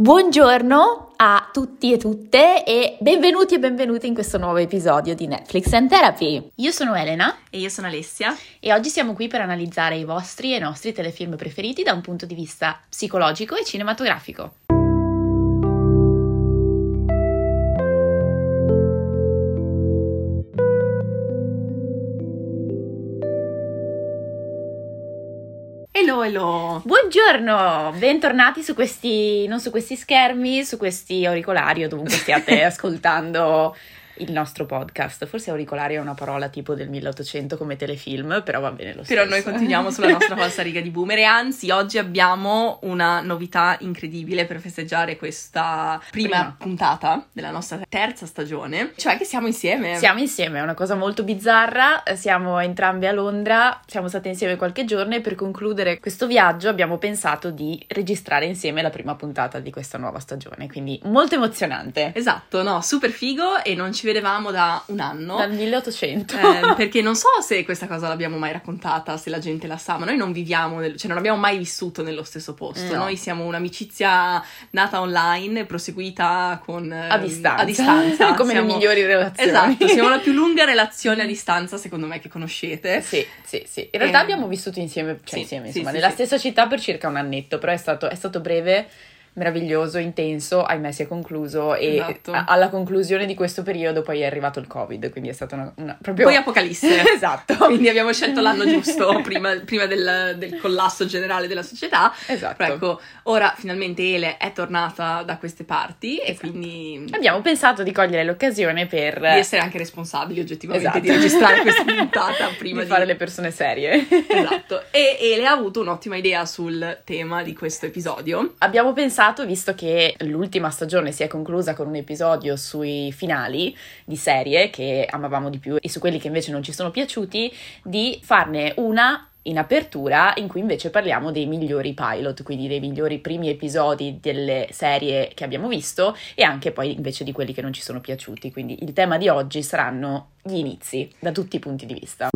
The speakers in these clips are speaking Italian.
Buongiorno a tutti e tutte e benvenuti e benvenute in questo nuovo episodio di Netflix and Therapy. Io sono Elena e io sono Alessia e oggi siamo qui per analizzare i vostri e i nostri telefilm preferiti da un punto di vista psicologico e cinematografico. Hello. Buongiorno, bentornati su questi, non su questi schermi, su questi auricolari o dovunque stiate ascoltando il nostro podcast. Forse auricolare è una parola tipo del 1800 come telefilm, però va bene lo stesso. Però noi continuiamo sulla nostra falsa riga di boomer e anzi oggi abbiamo una novità incredibile per festeggiare questa prima, prima, puntata della nostra terza stagione, cioè che siamo insieme. Siamo insieme, è una cosa molto bizzarra, siamo entrambi a Londra, siamo state insieme qualche giorno e per concludere questo viaggio abbiamo pensato di registrare insieme la prima puntata di questa nuova stagione, quindi molto emozionante. Esatto, no, super figo e non ci vedevamo da un anno. Dal 1800. Eh, perché non so se questa cosa l'abbiamo mai raccontata, se la gente la sa, ma noi non viviamo, nel, cioè non abbiamo mai vissuto nello stesso posto. No. Noi siamo un'amicizia nata online, proseguita con... A distanza. A distanza. Come siamo, le migliori relazioni. Esatto, siamo la più lunga relazione a distanza, secondo me, che conoscete. Sì, sì, sì. In realtà e... abbiamo vissuto insieme, cioè sì, insieme, insomma, sì, nella stessa città per circa un annetto, però è stato, è stato breve meraviglioso, intenso, ahimè si è concluso e esatto. a- alla conclusione di questo periodo poi è arrivato il covid, quindi è stata una, una proprio... Poi apocalisse. esatto. Quindi abbiamo scelto l'anno giusto prima, prima del, del, collasso generale della società. Esatto. Però ecco, ora finalmente Ele è tornata da queste parti esatto. e quindi... Abbiamo pensato di cogliere l'occasione per... Di essere anche responsabili oggettivamente esatto. di registrare questa puntata prima di, di fare le persone serie. esatto. E Ele ha avuto un'ottima idea sul tema di questo episodio. Abbiamo pensato pensato, visto che l'ultima stagione si è conclusa con un episodio sui finali di serie che amavamo di più e su quelli che invece non ci sono piaciuti, di farne una in apertura in cui invece parliamo dei migliori pilot, quindi dei migliori primi episodi delle serie che abbiamo visto e anche poi invece di quelli che non ci sono piaciuti. Quindi il tema di oggi saranno gli inizi da tutti i punti di vista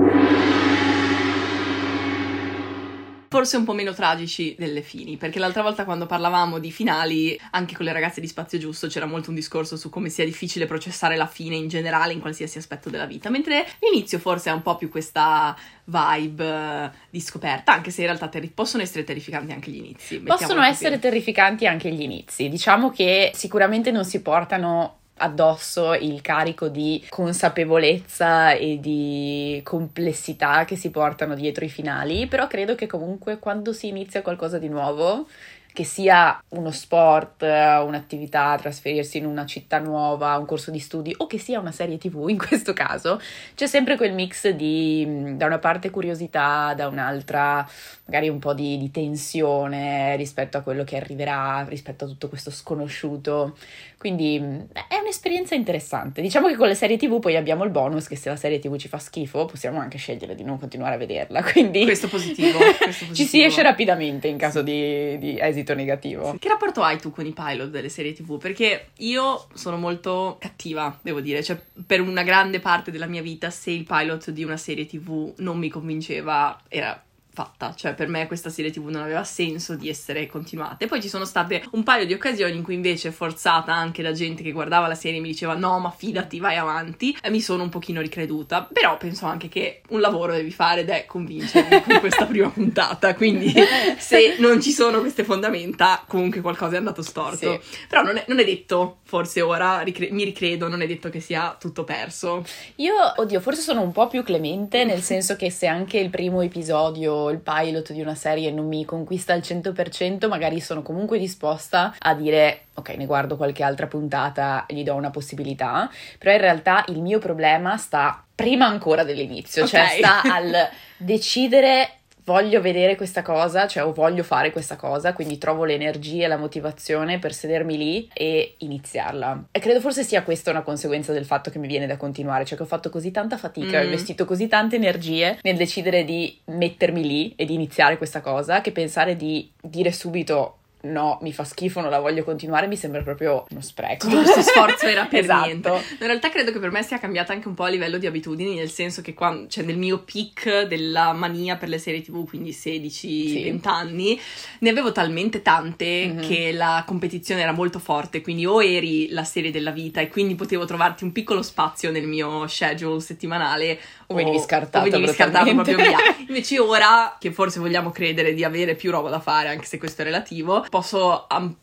forse un po' meno tragici delle fini, perché l'altra volta quando parlavamo di finali, anche con le ragazze di Spazio Giusto, c'era molto un discorso su come sia difficile processare la fine in generale in qualsiasi aspetto della vita, mentre l'inizio forse ha un po' più questa vibe eh, di scoperta, anche se in realtà terri- possono essere terrificanti anche gli inizi. Possono essere terrificanti anche gli inizi, diciamo che sicuramente non si portano addosso il carico di consapevolezza e di complessità che si portano dietro i finali, però credo che comunque quando si inizia qualcosa di nuovo che sia uno sport, un'attività, trasferirsi in una città nuova, un corso di studi o che sia una serie tv in questo caso, c'è sempre quel mix di da una parte curiosità, da un'altra magari un po' di, di tensione rispetto a quello che arriverà, rispetto a tutto questo sconosciuto. Quindi è un'esperienza interessante. Diciamo che con le serie TV poi abbiamo il bonus che se la serie TV ci fa schifo possiamo anche scegliere di non continuare a vederla. Quindi questo positivo. Questo positivo. ci si esce rapidamente in caso di, di esito negativo. Sì. Che rapporto hai tu con i pilot delle serie TV? Perché io sono molto cattiva, devo dire. Cioè, per una grande parte della mia vita, se il pilot di una serie TV non mi convinceva, era fatta, cioè per me questa serie tv non aveva senso di essere continuata. E poi ci sono state un paio di occasioni in cui invece forzata anche da gente che guardava la serie mi diceva no ma fidati vai avanti. E mi sono un pochino ricreduta. Però penso anche che un lavoro devi fare ed è convincermi con questa prima puntata. Quindi se non ci sono queste fondamenta comunque qualcosa è andato storto. Sì. però non è, non è, detto forse ora ricre- mi ricredo non è detto che sia tutto perso. Io oddio forse sono un po' più clemente nel senso che se anche il primo episodio il pilot di una serie non mi conquista al 100%, magari sono comunque disposta a dire ok, ne guardo qualche altra puntata gli do una possibilità, però in realtà il mio problema sta prima ancora dell'inizio, cioè okay. cioè sta al decidere voglio vedere questa cosa, cioè o voglio fare questa cosa, quindi trovo le energie e la motivazione per sedermi lì e iniziarla. E credo forse sia questa una conseguenza del fatto che mi viene da continuare, cioè che ho fatto così tanta fatica, mm. ho investito così tante energie nel decidere di mettermi lì e di iniziare questa cosa, che pensare di dire subito no, mi fa schifo, non la voglio continuare, mi sembra proprio uno spreco. Tutto questo sforzo era per Esatto. niente. In realtà credo che per me sia cambiata anche un po' a livello di abitudini, nel senso che quando, cioè nel mio peak della mania per le serie TV, quindi 16-20 anni, ne avevo talmente tante Mhm. che la competizione era molto forte, quindi o eri la serie della vita e quindi potevo trovarti un piccolo spazio nel mio schedule settimanale O venivi scartato o venivi scartato proprio via. Invece ora, che forse vogliamo credere di avere più roba da fare, anche se questo è relativo, posso ampliare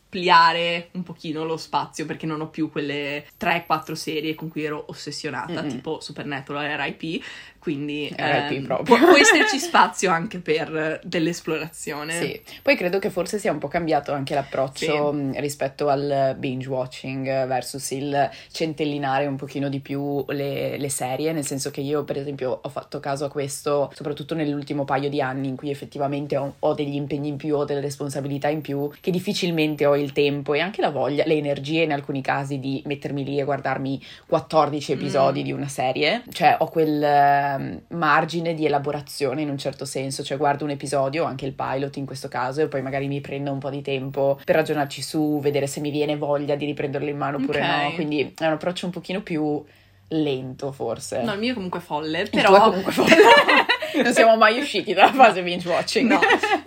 un pochino lo spazio perché non ho più quelle 3-4 serie con cui ero ossessionata, Mm-mm. tipo Supernatural e RIP, quindi ehm, può, può esserci spazio anche per dell'esplorazione. Sì, poi credo che forse sia un po' cambiato anche l'approccio Sì. mh, rispetto al binge watching versus il centellinare un pochino di più le, le serie, nel senso che io per esempio ho fatto caso a questo soprattutto nell'ultimo paio di anni in cui effettivamente ho, ho degli impegni in più, ho delle responsabilità in più, che difficilmente ho il tempo e anche la voglia, le energie in alcuni casi di mettermi lì e guardarmi 14 episodi Mm. di una serie, cioè ho quel ehm, margine di elaborazione in un certo senso, cioè guardo un episodio, anche il pilot in questo caso, e poi magari mi prendo un po' di tempo per ragionarci su, vedere se mi viene voglia di riprenderlo in mano oppure Ok. no, quindi è un approccio un pochino più lento forse. No, il mio è comunque folle, però... è comunque folle. non siamo mai usciti dalla fase binge watching. No,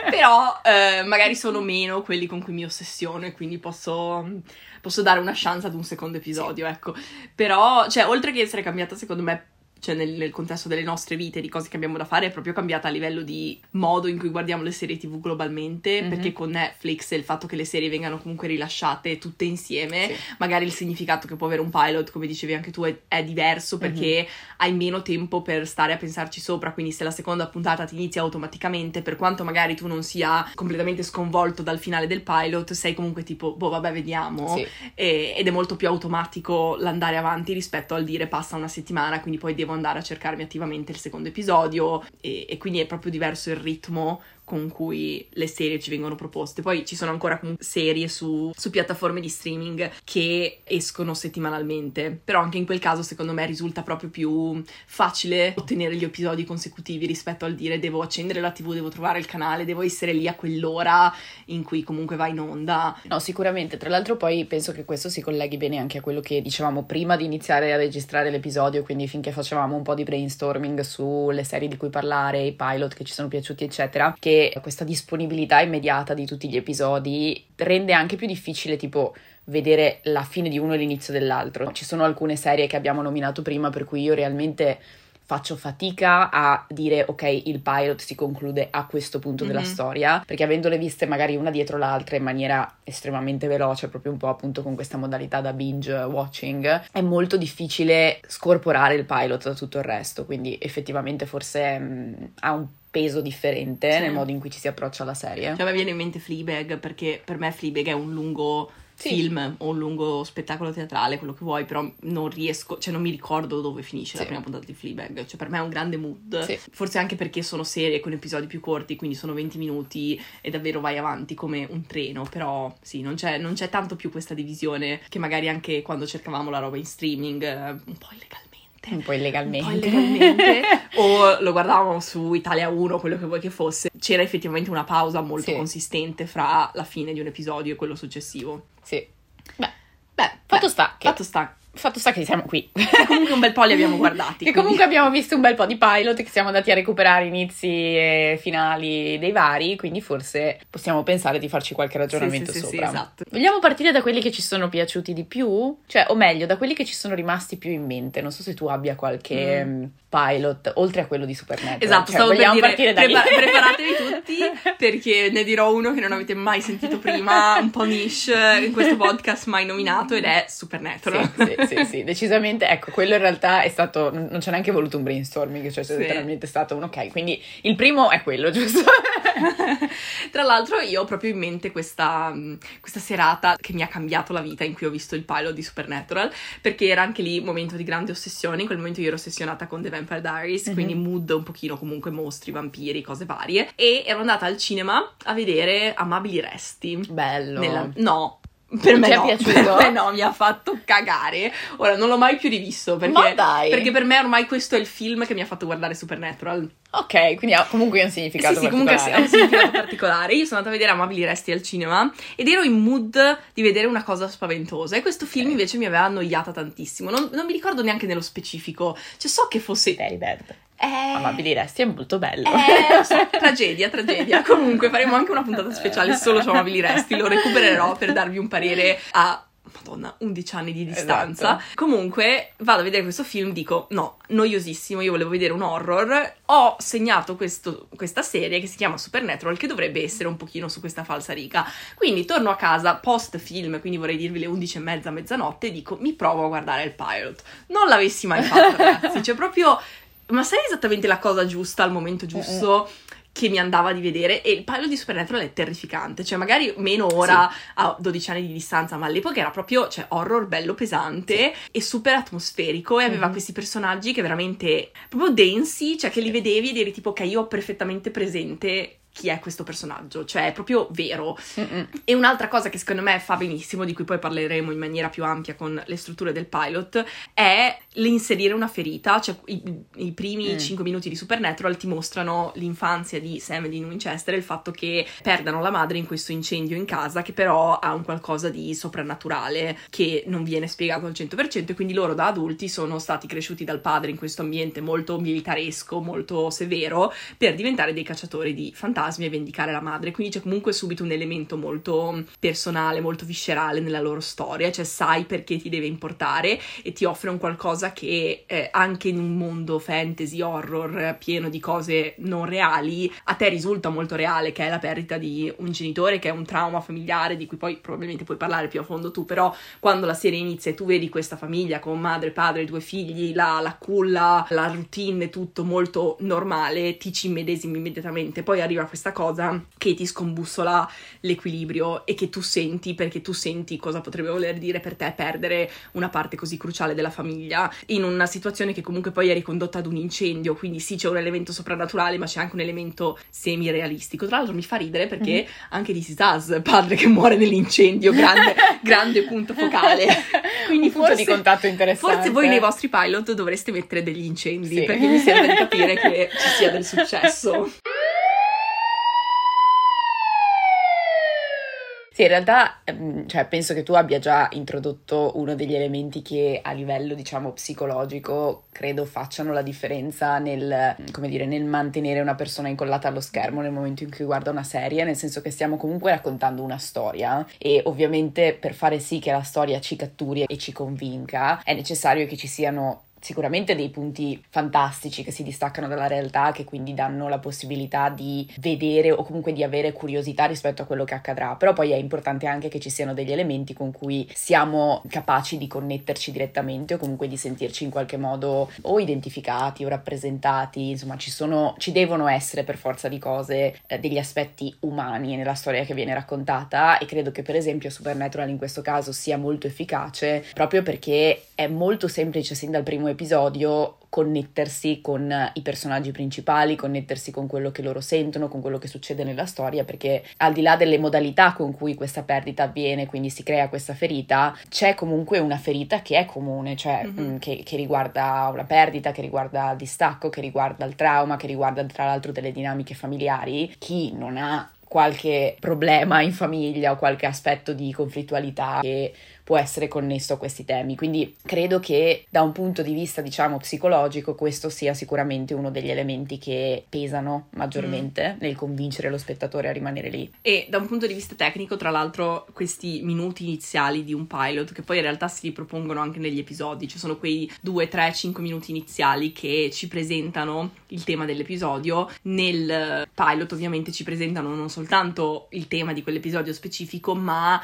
però eh, magari sono meno quelli con cui mi ossessiono e quindi posso, posso dare una chance ad un secondo episodio, ecco. Però, cioè, oltre che essere cambiata, secondo me, cioè nel, nel contesto delle nostre vite, di cose che abbiamo da fare, è proprio cambiata a livello di modo in cui guardiamo le serie TV globalmente, Mhm. perché con Netflix e il fatto che le serie vengano comunque rilasciate tutte insieme, Sì. magari il significato che può avere un pilot, come dicevi anche tu, è, è diverso perché hai meno tempo per stare a pensarci sopra. Quindi, se la seconda puntata ti inizia automaticamente, per quanto magari tu non sia completamente sconvolto dal finale del pilot, sei comunque tipo, boh, vabbè, vediamo. Sì. E- ed è molto più automatico l'andare avanti rispetto al dire passa una settimana, quindi poi devo andare a cercarmi attivamente il secondo episodio. E, e quindi è proprio diverso il ritmo con cui le serie ci vengono proposte. Poi ci sono ancora serie su, su piattaforme di streaming che escono settimanalmente, però anche in quel caso secondo me risulta proprio più facile ottenere gli episodi consecutivi rispetto al dire devo accendere la tv, devo trovare il canale, devo essere lì a quell'ora in cui comunque va in onda. No, sicuramente. Tra l'altro, poi penso che questo si colleghi bene anche a quello che dicevamo prima di iniziare a registrare l'episodio, quindi finché facevamo un po' di brainstorming sulle serie di cui parlare, i pilot che ci sono piaciuti, eccetera, che questa disponibilità immediata di tutti gli episodi rende anche più difficile, tipo vedere la fine di uno e l'inizio dell'altro. Ci sono alcune serie che abbiamo nominato prima per cui io realmente faccio fatica a dire ok il pilot si conclude a questo punto della Mhm. storia perché avendole viste magari una dietro l'altra in maniera estremamente veloce proprio un po' appunto con questa modalità da binge watching è molto difficile scorporare il pilot da tutto il resto quindi effettivamente forse mh, ha un peso differente Sì. nel modo in cui ci si approccia alla serie Cioè, a me viene in mente Fleabag perché per me Fleabag è un lungo Sì. film o un lungo spettacolo teatrale, quello che vuoi, però non riesco, cioè non mi ricordo dove finisce la Sì. prima puntata di Fleabag. Cioè, per me è un grande mood. Sì. Forse anche perché sono serie con episodi più corti, quindi sono 20 minuti e davvero vai avanti come un treno. Però sì, non c'è, non c'è tanto più questa divisione che magari anche quando cercavamo la roba in streaming, eh, un po' illegalmente. Un po' illegalmente Un po' illegalmente. o lo guardavamo su Italia 1, quello che vuoi che fosse. C'era effettivamente una pausa molto Sì. consistente fra la fine di un episodio e quello successivo. sì Beh, Fatto beh, sta che- fatto sta. Fatto sta che siamo qui Comunque un bel po' li abbiamo guardati. Che quindi- comunque abbiamo visto un bel po' di pilot che siamo andati a recuperare inizi e finali dei vari, quindi forse possiamo pensare di farci qualche ragionamento Sì, sì, sopra. sì, esatto. Vogliamo partire da quelli che ci sono piaciuti di più? Cioè, o meglio, da quelli che ci sono rimasti più in mente. Non so se tu abbia qualche Mm. Pilot, oltre a quello di Supernatural. Esatto, Cioè, stavo per dire, partire da lì. prepa- preparatevi tutti perché ne dirò uno che non avete mai sentito prima, un po' niche in questo podcast mai nominato ed è Supernatural. Sì, sì, sì, sì, decisamente. Ecco, quello in realtà è stato. Non non c'è neanche voluto un brainstorming, cioè c'è Sì. letteralmente stato un ok. Quindi il primo è quello, giusto? Tra l'altro io ho proprio in mente questa, mh, questa serata che mi ha cambiato la vita in cui ho visto il pilot di Supernatural perché era anche lì un momento di grande ossessione, in quel momento io ero ossessionata con The Vampire Diaries, Mhm. quindi mood un pochino comunque mostri, vampiri, cose varie e ero andata al cinema a vedere Amabili Resti. Bello. Nella- no, Per me no, piaciuto? per me no, mi ha fatto cagare. Ora non l'ho mai più rivisto perché, Ma dai! perché per me ormai questo è il film che mi ha fatto guardare Supernatural. Ok, quindi ha comunque un significato sì, sì, comunque ha un significato particolare. Io sono andata a vedere Amabili Resti al cinema ed ero in mood di vedere una cosa spaventosa. E questo film Ok. invece mi aveva annoiata tantissimo. Non, non mi ricordo neanche nello specifico. Cioè, so che fosse. Very bad. Eh, Amabili Resti è molto bello. eh, so, tragedia, tragedia. Comunque faremo anche una puntata speciale solo su Amabili Resti. Lo recupererò per darvi un parere a. Madonna, 11 anni di distanza. Esatto. Comunque, vado a vedere questo film, dico no, noiosissimo. Io volevo vedere un horror. Ho segnato questo- questa serie che si chiama Supernatural, che dovrebbe essere un pochino su questa falsa riga. Quindi torno a casa post film, quindi vorrei dirvi le 11 e mezza, mezzanotte, e dico mi provo a guardare il pilot. Non l'avessi mai fatto, ragazzi. Cioè, proprio. Ma sai esattamente la cosa giusta al momento giusto? Che mi andava di vedere e il pilot di Supernatural è terrificante, cioè magari meno ora a 12 anni di distanza, ma all'epoca era proprio cioè, horror bello pesante e super atmosferico e aveva Mhm. questi personaggi che veramente proprio densi, cioè che li vedevi ed eri tipo ok, io ho perfettamente presente chi è questo personaggio, cioè è proprio vero. Mm-mm. E un'altra cosa che secondo me fa benissimo, di cui poi parleremo in maniera più ampia con le strutture del pilot, è l'inserire una ferita. Cioè, i, i primi Mm. 5 minuti di Supernatural ti mostrano l'infanzia di Sam e di Winchester e il fatto che perdano la madre in questo incendio in casa, che però ha un qualcosa di soprannaturale che non viene spiegato al 100%. E quindi loro da adulti sono stati cresciuti dal padre in questo ambiente molto militaresco, molto severo, per diventare dei cacciatori di fantasmi e vendicare la madre. Quindi c'è comunque subito un elemento molto personale, molto viscerale nella loro storia, cioè sai perché ti deve importare e ti offre un qualcosa che eh, anche in un mondo fantasy, horror, pieno di cose non reali, a te risulta molto reale, che è la perdita di un genitore, che è un trauma familiare di cui poi probabilmente puoi parlare più a fondo tu, però quando la serie inizia e tu vedi questa famiglia con madre, padre, due figli, la, la culla, la routine, tutto molto normale, ti ci immedesimi immediatamente. Poi arriva questa cosa che ti scombussola l'equilibrio e che tu senti perché tu senti cosa potrebbe voler dire per te perdere una parte così cruciale della famiglia in una situazione che comunque poi è ricondotta ad un incendio, quindi sì c'è un elemento soprannaturale ma c'è anche un elemento semi-realistico. Tra l'altro mi fa ridere perché anche di Sisaz, padre che muore nell'incendio, grande, grande punto focale. Quindi un punto forse- di contatto interessante. Forse voi nei vostri pilot dovreste mettere degli incendi Sì. perché mi sembra di capire che ci sia del successo. Sì, in realtà, ehm, cioè, penso che tu abbia già introdotto uno degli elementi che a livello, diciamo, psicologico credo facciano la differenza nel, dire, nel mantenere una persona incollata allo schermo nel momento in cui guarda una serie, nel senso che stiamo comunque raccontando una storia e ovviamente per fare sì che la storia ci catturi e ci convinca è necessario che ci siano sicuramente dei punti fantastici che si distaccano dalla realtà, che quindi danno la possibilità di vedere o comunque di avere curiosità rispetto a quello che accadrà. Però poi è importante anche che ci siano degli elementi con cui siamo capaci di connetterci direttamente o comunque di sentirci in qualche modo o identificati o rappresentati. Insomma, ci sono, ci devono essere per forza di cose eh, degli aspetti umani nella storia che viene raccontata e credo che per esempio Supernatural in questo caso sia molto efficace proprio perché è molto semplice sin dal primo episodio connettersi con i personaggi principali, connettersi con quello che loro sentono, con quello che succede nella storia, perché al di là delle modalità con cui questa perdita avviene, quindi si crea questa ferita, c'è comunque una ferita che è comune, cioè Mhm. mh, che, che riguarda una perdita, che riguarda il distacco, che riguarda il trauma, che riguarda tra l'altro delle dinamiche familiari. Chi non ha qualche problema in famiglia o qualche aspetto di conflittualità che può essere connesso a questi temi. Quindi credo che da un punto di vista, diciamo, psicologico, questo sia sicuramente uno degli elementi che pesano maggiormente nel convincere lo spettatore a rimanere lì. E da un punto di vista tecnico, tra l'altro, questi minuti iniziali di un pilot, che poi in realtà si ripropongono anche negli episodi, ci sono quei 2, 3, 5 minuti iniziali che ci presentano il tema dell'episodio. Nel pilot, ovviamente, ci presentano non soltanto il tema di quell'episodio specifico, ma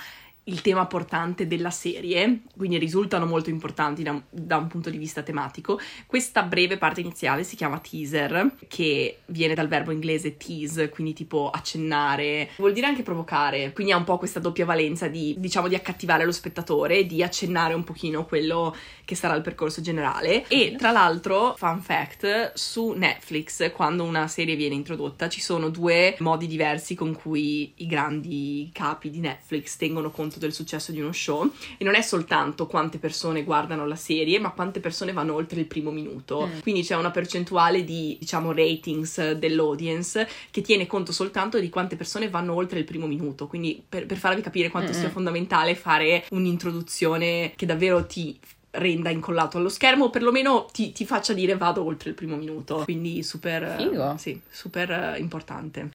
il tema portante della serie, quindi risultano molto importanti da, da un punto di vista tematico. Questa breve parte iniziale si chiama teaser, che viene dal verbo inglese tease, quindi tipo accennare, vuol dire anche provocare, quindi ha un po' questa doppia valenza di, diciamo, di accattivare lo spettatore, di accennare un pochino quello che sarà il percorso generale. E tra l'altro, fun fact, su Netflix, quando una serie viene introdotta, ci sono due modi diversi con cui i grandi capi di Netflix tengono conto del successo di uno show e non è soltanto quante persone guardano la serie, ma quante persone vanno oltre il primo minuto. Mm. Quindi c'è una percentuale di, diciamo, ratings dell'audience che tiene conto soltanto di quante persone vanno oltre il primo minuto. Quindi per, per farvi capire quanto mm-hmm. sia fondamentale fare un'introduzione che davvero ti renda incollato allo schermo o perlomeno ti, ti, faccia dire vado oltre il primo minuto. Quindi super, Figo. Sì, super importante.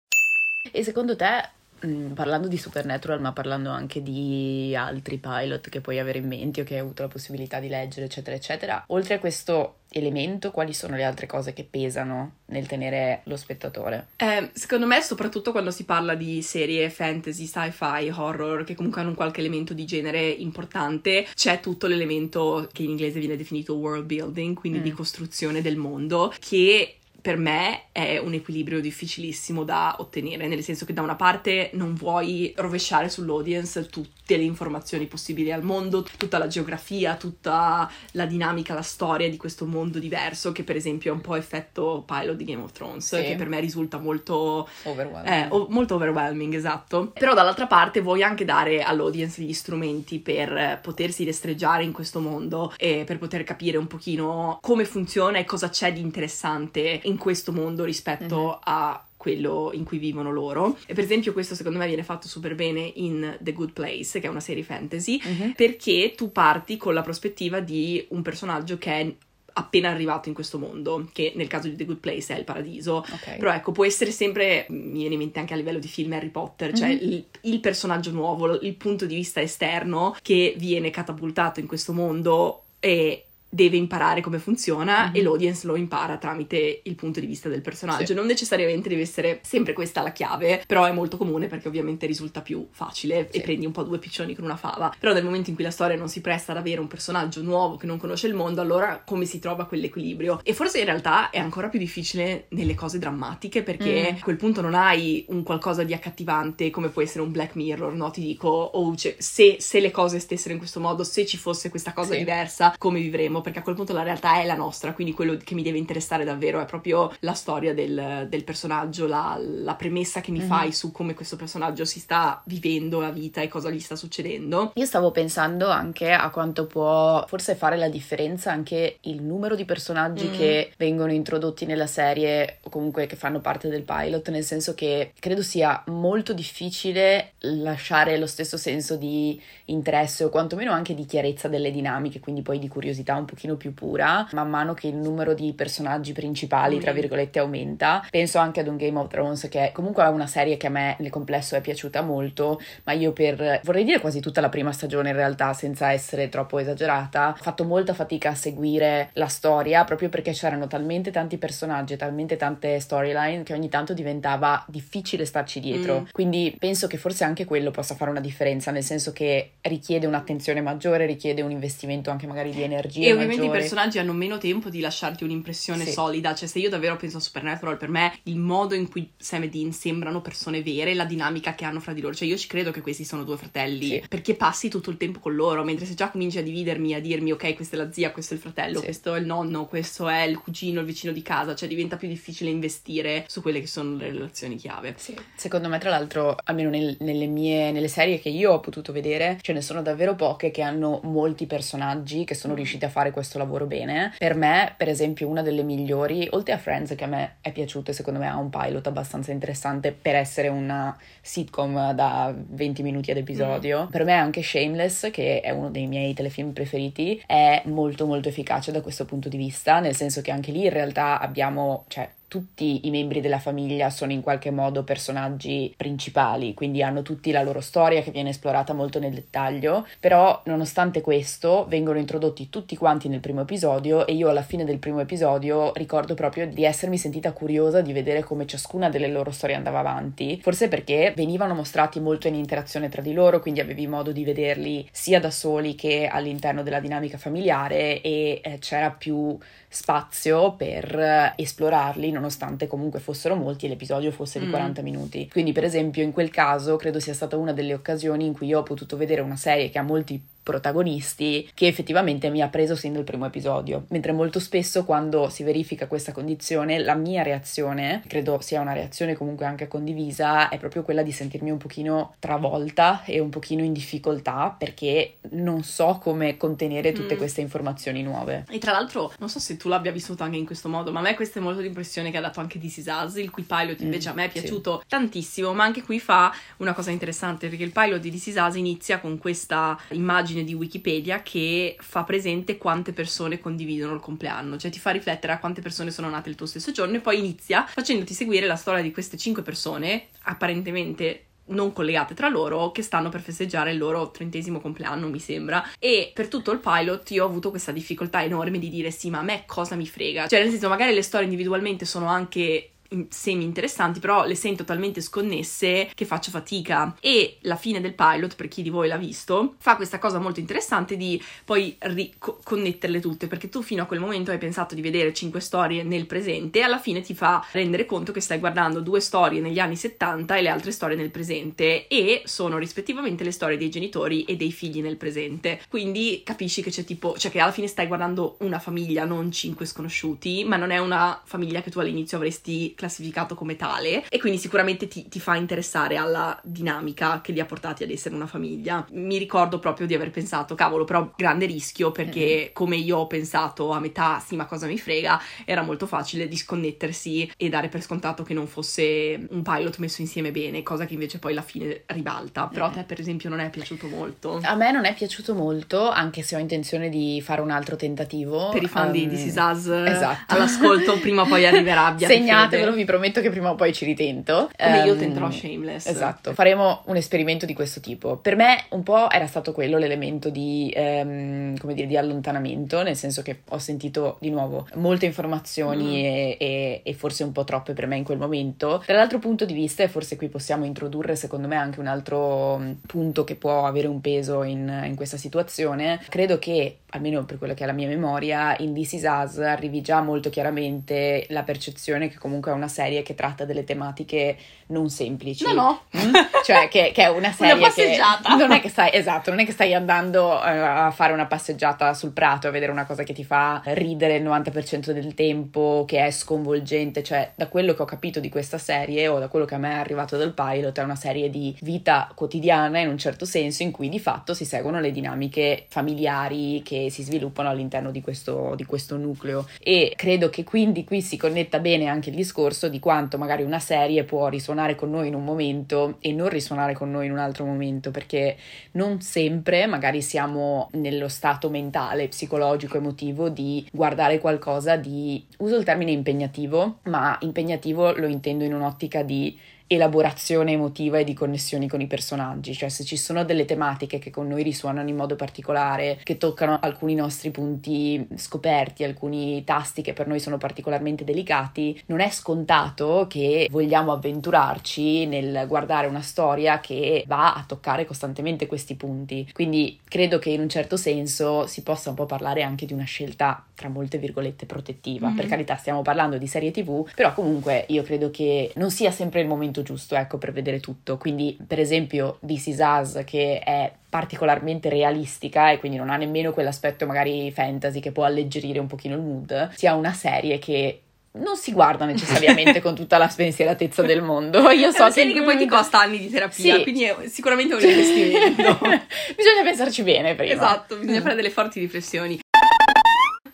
E secondo te Mm, parlando di Supernatural, ma parlando anche di altri pilot che puoi avere in mente o che hai avuto la possibilità di leggere, eccetera, eccetera. Oltre a questo elemento, quali sono le altre cose che pesano nel tenere lo spettatore? Eh, secondo me, soprattutto quando si parla di serie fantasy, sci-fi, horror, che comunque hanno un qualche elemento di genere importante, c'è tutto l'elemento che in inglese viene definito world building, quindi mm. di costruzione del mondo, che per me è un equilibrio difficilissimo da ottenere, nel senso che da una parte non vuoi rovesciare sull'audience tutte le informazioni possibili al mondo, tutta la geografia, tutta la dinamica, la storia di questo mondo diverso, che per esempio è un po' effetto pilot di Game of Thrones, sì. che per me risulta molto overwhelming. Eh, molto overwhelming, esatto. Però dall'altra parte vuoi anche dare all'audience gli strumenti per potersi destreggiare in questo mondo e per poter capire un pochino come funziona e cosa c'è di interessante in in questo mondo rispetto mm-hmm. a quello in cui vivono loro. E per esempio questo secondo me viene fatto super bene in The Good Place, che è una serie fantasy, mm-hmm. perché tu parti con la prospettiva di un personaggio che è appena arrivato in questo mondo, che nel caso di The Good Place è il paradiso. Okay. Però ecco, può essere sempre, mi viene in mente anche a livello di film Harry Potter, cioè mm-hmm. il, il, personaggio nuovo, il punto di vista esterno che viene catapultato in questo mondo e deve imparare come funziona mm-hmm. e l'audience lo impara tramite il punto di vista del personaggio. Sì. Non necessariamente deve essere sempre questa la chiave, però è molto comune perché ovviamente risulta più facile sì. e prendi un po' due piccioni con una fava. Però nel momento in cui la storia non si presta ad avere un personaggio nuovo che non conosce il mondo, allora come si trova quell'equilibrio? E forse in realtà è ancora più difficile nelle cose drammatiche perché mm. a quel punto non hai un qualcosa di accattivante come può essere un Black Mirror, no? Ti dico, oh, cioè, se, se, le cose stessero in questo modo, se ci fosse questa cosa sì. diversa, come vivremo? Perché a quel punto la realtà è la nostra, quindi quello che mi deve interessare davvero è proprio la storia del, del personaggio, la, la, premessa che mi mm-hmm. fai su come questo personaggio si sta vivendo la vita e cosa gli sta succedendo. Io stavo pensando anche a quanto può forse fare la differenza anche il numero di personaggi mm. che vengono introdotti nella serie o comunque che fanno parte del pilot, nel senso che credo sia molto difficile lasciare lo stesso senso di interesse o quantomeno anche di chiarezza delle dinamiche, quindi poi di curiosità un pochino più pura, man mano che il numero di personaggi principali, tra virgolette, aumenta. Penso anche ad un Game of Thrones che comunque è una serie che a me nel complesso è piaciuta molto, ma io per, vorrei dire quasi tutta la prima stagione in realtà, senza essere troppo esagerata, ho fatto molta fatica a seguire la storia proprio perché c'erano talmente tanti personaggi, talmente tante storyline che ogni tanto diventava difficile starci dietro. Mm. Quindi penso che forse anche quello possa fare una differenza, nel senso che richiede un'attenzione maggiore, richiede un investimento anche magari di energia. E ovviamente maggiore. i personaggi hanno meno tempo di lasciarti un'impressione sì. solida. Cioè, se io davvero penso a Supernatural, per me il modo in cui Sam e Dean sembrano persone vere, la dinamica che hanno fra di loro. Cioè, io ci credo che questi sono due fratelli sì. perché passi tutto il tempo con loro. Mentre se già cominci a dividermi, a dirmi, ok, questa è la zia, questo è il fratello, sì. questo è il nonno, questo è il cugino, il vicino di casa, cioè diventa più difficile investire su quelle che sono le relazioni chiave. Sì. Secondo me, tra l'altro, almeno nel, nelle mie nelle serie che io ho potuto vedere, ce ne sono davvero poche che hanno molti personaggi che sono mm. riusciti a fare questo lavoro bene. Per me, per esempio, una delle migliori, oltre a Friends che a me è piaciuto e secondo me ha un pilot abbastanza interessante per essere una sitcom da 20 minuti ad episodio, mm. per me anche Shameless, che è uno dei miei telefilm preferiti, è molto molto efficace da questo punto di vista, nel senso che anche lì in realtà abbiamo, cioè tutti i membri della famiglia sono in qualche modo personaggi principali, quindi hanno tutti la loro storia che viene esplorata molto nel dettaglio, però nonostante questo vengono introdotti tutti quanti nel primo episodio e io alla fine del primo episodio ricordo proprio di essermi sentita curiosa di vedere come ciascuna delle loro storie andava avanti, forse perché venivano mostrati molto in interazione tra di loro, quindi avevi modo di vederli sia da soli che all'interno della dinamica familiare e eh, c'era più spazio per esplorarli, nonostante comunque fossero molti e l'episodio fosse di 40 mm. minuti. Quindi, per esempio, in quel caso credo sia stata una delle occasioni in cui io ho potuto vedere una serie che ha molti protagonisti che effettivamente mi ha preso sin dal primo episodio, mentre molto spesso quando si verifica questa condizione la mia reazione, credo sia una reazione comunque anche condivisa, è proprio quella di sentirmi un pochino travolta e un pochino in difficoltà perché non so come contenere tutte mm. queste informazioni nuove. E tra l'altro, non so se tu l'abbia vissuto anche in questo modo, ma a me questa è molto l'impressione che ha dato anche This Is Us, il cui pilot invece mm, a me è piaciuto sì. tantissimo, ma anche qui fa una cosa interessante perché il pilot di This Is Us inizia con questa immagine di Wikipedia che fa presente quante persone condividono il compleanno, cioè ti fa riflettere a quante persone sono nate il tuo stesso giorno e poi inizia facendoti seguire la storia di queste cinque persone apparentemente non collegate tra loro che stanno per festeggiare il loro trentesimo compleanno, mi sembra. E per tutto il pilot io ho avuto questa difficoltà enorme di dire sì, ma a me cosa mi frega? Cioè, nel senso, magari le storie individualmente sono anche semi interessanti, però le sento talmente sconnesse che faccio fatica. E la fine del pilot, per chi di voi l'ha visto, fa questa cosa molto interessante di poi riconnetterle tutte, perché tu fino a quel momento hai pensato di vedere cinque storie nel presente e alla fine ti fa rendere conto che stai guardando due storie negli anni 70 e le altre storie nel presente e sono rispettivamente le storie dei genitori e dei figli nel presente. Quindi capisci che c'è tipo, cioè che alla fine stai guardando una famiglia, non cinque sconosciuti, ma non è una famiglia che tu all'inizio avresti classificato come tale e quindi sicuramente ti, ti, fa interessare alla dinamica che li ha portati ad essere una famiglia. Mi ricordo proprio di aver pensato, cavolo, però grande rischio perché mm. come io ho pensato a metà, sì ma cosa mi frega, era molto facile disconnettersi e dare per scontato che non fosse un pilot messo insieme bene, cosa che invece poi alla fine ribalta. Però a te per esempio non è piaciuto molto? A me non è piaciuto molto, anche se ho intenzione di fare un altro tentativo. Per i fan um, di This Is Us esatto. all'ascolto prima o poi arriverà. Segnatevelo vi prometto che prima o poi ci ritento. Come um, io ehm, tenterò Shameless. Esatto, faremo un esperimento di questo tipo. Per me un po' era stato quello l'elemento di, um, come dire, di allontanamento, nel senso che ho sentito di nuovo molte informazioni mm. e, e, e, forse un po' troppe per me in quel momento. Dall'altro punto di vista, e forse qui possiamo introdurre secondo me anche un altro mm, punto che può avere un peso in, in questa situazione, credo che almeno per quella che è la mia memoria, in This Is Us arrivi già molto chiaramente la percezione che comunque è una serie che tratta delle tematiche non semplici. No, no. Mm? Cioè, che, che, è una serie una passeggiata. che non è che stai, esatto, non è che stai andando uh, a fare una passeggiata sul prato a vedere una cosa che ti fa ridere il 90% del tempo, che è sconvolgente. Cioè, da quello che ho capito di questa serie o da quello che a me è arrivato dal pilot, è una serie di vita quotidiana in un certo senso in cui di fatto si seguono le dinamiche familiari che si sviluppano all'interno di questo, di questo nucleo. E credo che quindi qui si connetta bene anche il discorso di quanto magari una serie può risuonare con noi in un momento e non risuonare con noi in un altro momento, perché non sempre magari siamo nello stato mentale, psicologico, emotivo di guardare qualcosa di, uso il termine impegnativo, ma impegnativo lo intendo in un'ottica di elaborazione emotiva e di connessioni con i personaggi, cioè se ci sono delle tematiche che con noi risuonano in modo particolare, che toccano alcuni nostri punti scoperti, alcuni tasti che per noi sono particolarmente delicati, non è scontato che vogliamo avventurarci nel guardare una storia che va a toccare costantemente questi punti. Quindi credo che in un certo senso si possa un po' parlare anche di una scelta tra molte virgolette protettiva. Mm-hmm. Per carità, stiamo parlando di serie TV, però comunque io credo che non sia sempre il momento giusto, ecco, per vedere tutto. Quindi, per esempio, This Is Us, che è particolarmente realistica e quindi non ha nemmeno quell'aspetto magari fantasy che può alleggerire un pochino il mood, sia una serie che non si guarda necessariamente con tutta la spensieratezza del mondo. Io so che, che poi ti costa anni di terapia, sì. quindi è sicuramente un investimento. bisogna pensarci bene prima. Esatto, bisogna fare delle forti riflessioni.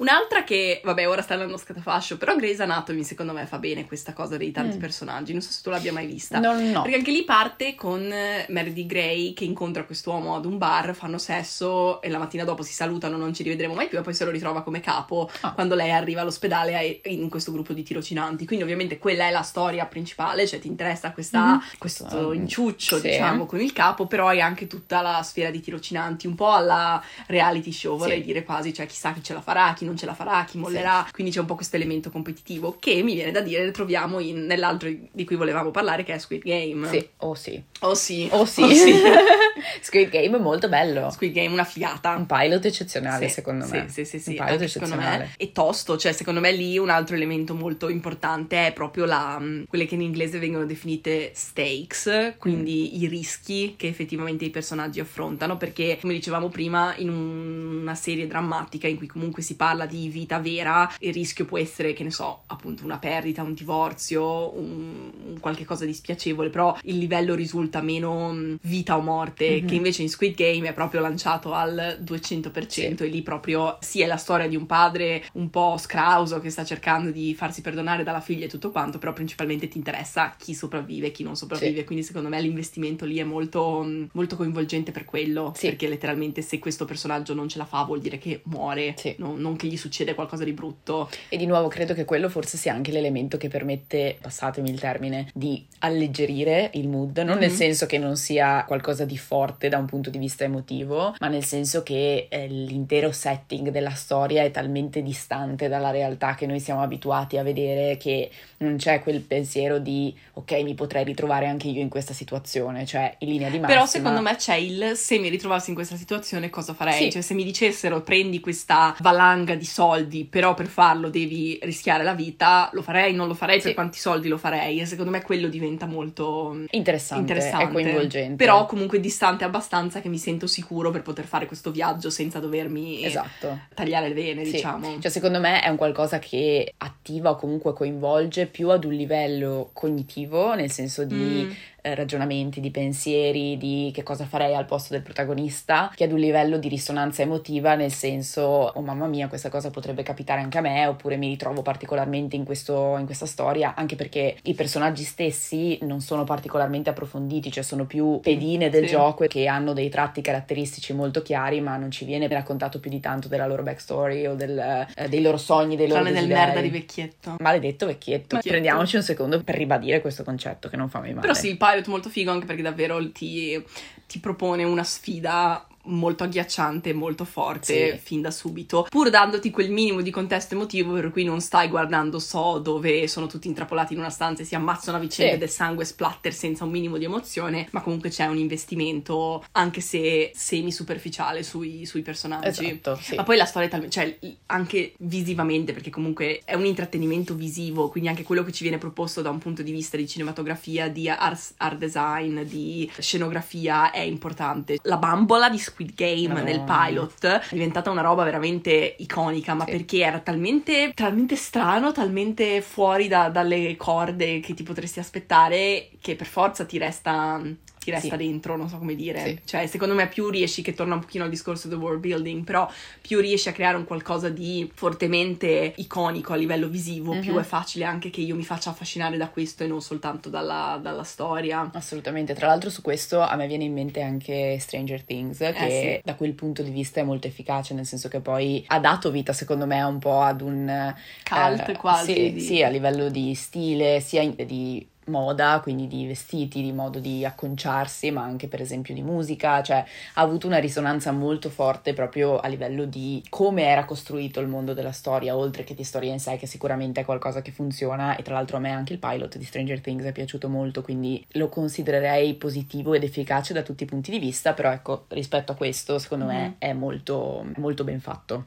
Un'altra che, vabbè, ora sta andando scatafascio, però Grey's Anatomy secondo me fa bene questa cosa dei tanti mm. personaggi. Non so se tu l'abbia mai vista. No, no. Perché anche lì parte con eh, Meredith Grey che incontra quest'uomo ad un bar, fanno sesso e la mattina dopo si salutano, non ci rivedremo mai più e poi se lo ritrova come capo ah. quando lei arriva all'ospedale in questo gruppo di tirocinanti. Quindi ovviamente quella è la storia principale, cioè ti interessa questa, mm-hmm. questo inciuccio, sì. diciamo, con il capo, però hai anche tutta la sfera di tirocinanti, un po' alla reality show, vorrei sì. dire quasi, cioè chissà chi ce la farà, chi non non ce la farà, chi mollerà, sì. quindi c'è un po' questo elemento competitivo che mi viene da dire troviamo in, nell'altro di cui volevamo parlare che è Squid Game. Sì, oh sì. Oh sì. Oh sì. Oh sì. Squid Game è molto bello. Squid Game una figata. Un pilot eccezionale sì, secondo me. Sì, sì, sì. Un pilot eccezionale. E tosto, cioè secondo me lì un altro elemento molto importante è proprio la, mm, quelle che in inglese vengono definite stakes, quindi mm. i rischi che effettivamente i personaggi affrontano, perché come dicevamo prima in una serie drammatica in cui comunque si parla di vita vera, il rischio può essere, che ne so, appunto una perdita, un divorzio, un, un qualche cosa di spiacevole, però il livello risulta meno mm, vita o morte, mm-hmm. che invece in Squid Game è proprio lanciato al 200% sì. e lì proprio sì è la storia di un padre un po' scrauso che sta cercando di farsi perdonare dalla figlia e tutto quanto, però principalmente ti interessa chi sopravvive e chi non sopravvive, sì. quindi secondo me l'investimento lì è molto, mm, molto coinvolgente per quello, sì. perché letteralmente se questo personaggio non ce la fa vuol dire che muore, sì. no, non che gli succede qualcosa di brutto. E di nuovo credo che quello forse sia anche l'elemento che permette, passatemi il termine, di alleggerire il mood, non mm-hmm. nel senso che non sia qualcosa di forte da un punto di vista emotivo, ma nel senso che eh, l'intero setting della storia è talmente distante dalla realtà che noi siamo abituati a vedere che non c'è quel pensiero di ok mi potrei ritrovare anche io in questa situazione, cioè in linea di massima. Però secondo me c'è il se mi ritrovassi in questa situazione cosa farei? Sì. Cioè se mi dicessero prendi questa valanga di soldi però per farlo devi rischiare la vita, lo farei, non lo farei, sì. per quanti soldi lo farei e secondo me quello diventa molto interessante, interessante. e coinvolgente. Però comunque distante abbastanza che mi sento sicuro per poter fare questo viaggio senza dovermi esatto. tagliare le vene, sì. diciamo. Cioè secondo me è un qualcosa che attiva o comunque coinvolge più ad un livello cognitivo, nel senso di mm eh, ragionamenti, di pensieri, di che cosa farei al posto del protagonista, che ad un livello di risonanza emotiva, nel senso, oh mamma mia, questa cosa potrebbe capitare anche a me, oppure mi ritrovo particolarmente in, questo, in questa storia, anche perché i personaggi stessi non sono particolarmente approfonditi, cioè sono più pedine del sì. gioco che hanno dei tratti caratteristici molto chiari, ma non ci viene raccontato più di tanto della loro backstory o del, eh, dei loro sogni, dei loro Tranne del merda di vecchietto. Maledetto vecchietto. vecchietto. Prendiamoci un secondo per ribadire questo concetto che non fa mai male. Però sì, il pilot molto figo anche perché davvero ti, ti propone una sfida molto agghiacciante, molto forte sì. fin da subito, pur dandoti quel minimo di contesto emotivo per cui non stai guardando So dove sono tutti intrappolati in una stanza e si ammazzano a vicenda sì. del sangue splatter senza un minimo di emozione, ma comunque c'è un investimento anche se semi superficiale sui, sui personaggi. Esatto, sì. Ma poi la storia è talmente, cioè anche visivamente, perché comunque è un intrattenimento visivo, quindi anche quello che ci viene proposto da un punto di vista di cinematografia, di art, art design, di scenografia è importante. La bambola di Squid Game Madonna. nel pilot è diventata una roba veramente iconica, ma sì. perché era talmente, talmente strano, talmente fuori da, dalle corde che ti potresti aspettare che per forza ti resta ti resta sì. dentro, non so come dire. Sì. Cioè, secondo me più riesci, che torna un pochino al discorso del world building, però più riesci a creare un qualcosa di fortemente iconico a livello visivo, mm-hmm. più mhm. è facile anche che io mi faccia affascinare da questo e non soltanto dalla, dalla, storia. Assolutamente. Tra l'altro su questo a me viene in mente anche Stranger Things, che eh, sì. da quel punto di vista è molto efficace, nel senso che poi ha dato vita, secondo me, un po' ad un... Cult eh, quasi. Sì, di... sì, a livello di stile, sia di moda, quindi di vestiti, di modo di acconciarsi, ma anche per esempio di musica, cioè ha avuto una risonanza molto forte proprio a livello di come era costruito il mondo della storia, oltre che di storia in sé, che sicuramente è qualcosa che funziona e tra l'altro a me anche il pilot di Stranger Things è piaciuto molto, quindi lo considererei positivo ed efficace da tutti i punti di vista, però ecco, rispetto a questo secondo mm-hmm. me è molto, molto ben fatto.